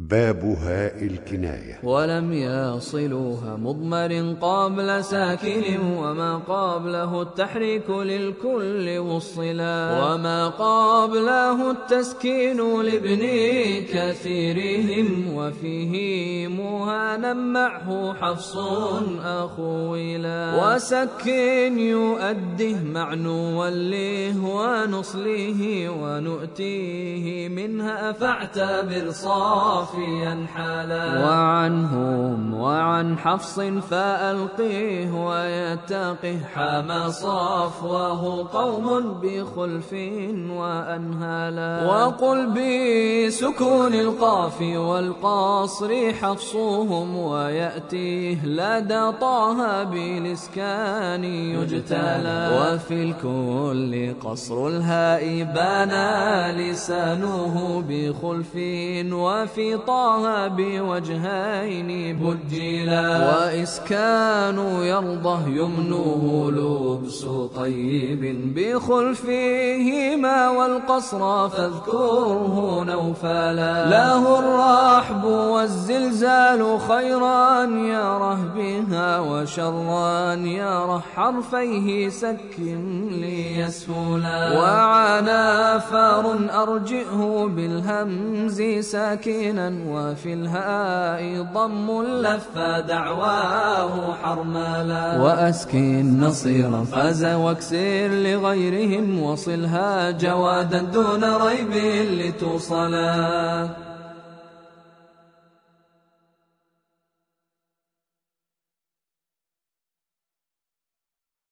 باب هاء الكناية. ولم يصلوها مضمر قبل ساكن وما قبله التحريك للكل والصلا وما قبله التسكين لابن كثيرهم وفيه مهانا معه حفص أخولا وسكن يؤده معنو وليه ونصليه ونؤتيه منها فاعتبر صاف صافيا حالا. وعنهم وعن حفص فألقيه ويتقه حمى صفوه قوم بخلف وأنهالا وقل بسكون القاف والقصر حفصهم ويأتيه لدى طه بالإسكان يجتلى. وفي الكل قصر الهاء بنى لسانه بخلف. وفي طه بوجهين بجلا وإسكان يرضه يمنه لبس طيب بخلفهما والقصر فاذكره نوفلا له الرحب والزلزال خيرا يره بها وشرا يره حرفيه سك ليسهلا وعنافر أرجئه بالهمز ساكنا وفي الهاء ضم لف دعواه حرملا وأسكن نصيرا فاز واكسر لغيرهم وصلها جوادا دون ريب لتوصلا.